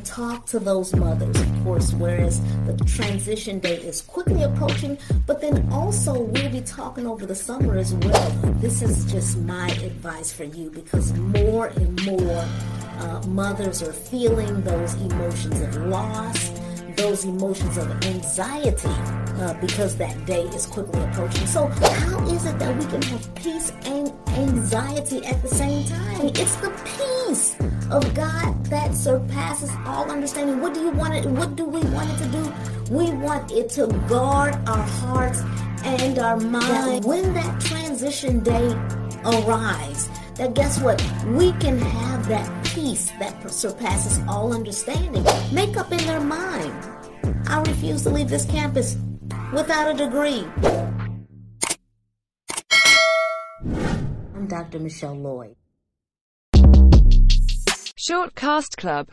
talk to those mothers, of course, whereas the transition day is quickly approaching, but then also we'll be talking over the summer as well. This is just my advice for you because more and more uh, mothers are feeling those emotions of loss those emotions of anxiety uh, because that day is quickly approaching. So, how is it that we can have peace and anxiety at the same time? It's the peace of God that surpasses all understanding. What do you want it? What do we want it to do? We want it to guard our hearts and our minds. When that transition day arrives, that guess what? We can have that peace that surpasses all understanding. Make up in their mind. I refuse to leave this campus without a degree. I'm Dr. Michelle Lloyd. Short Cast Club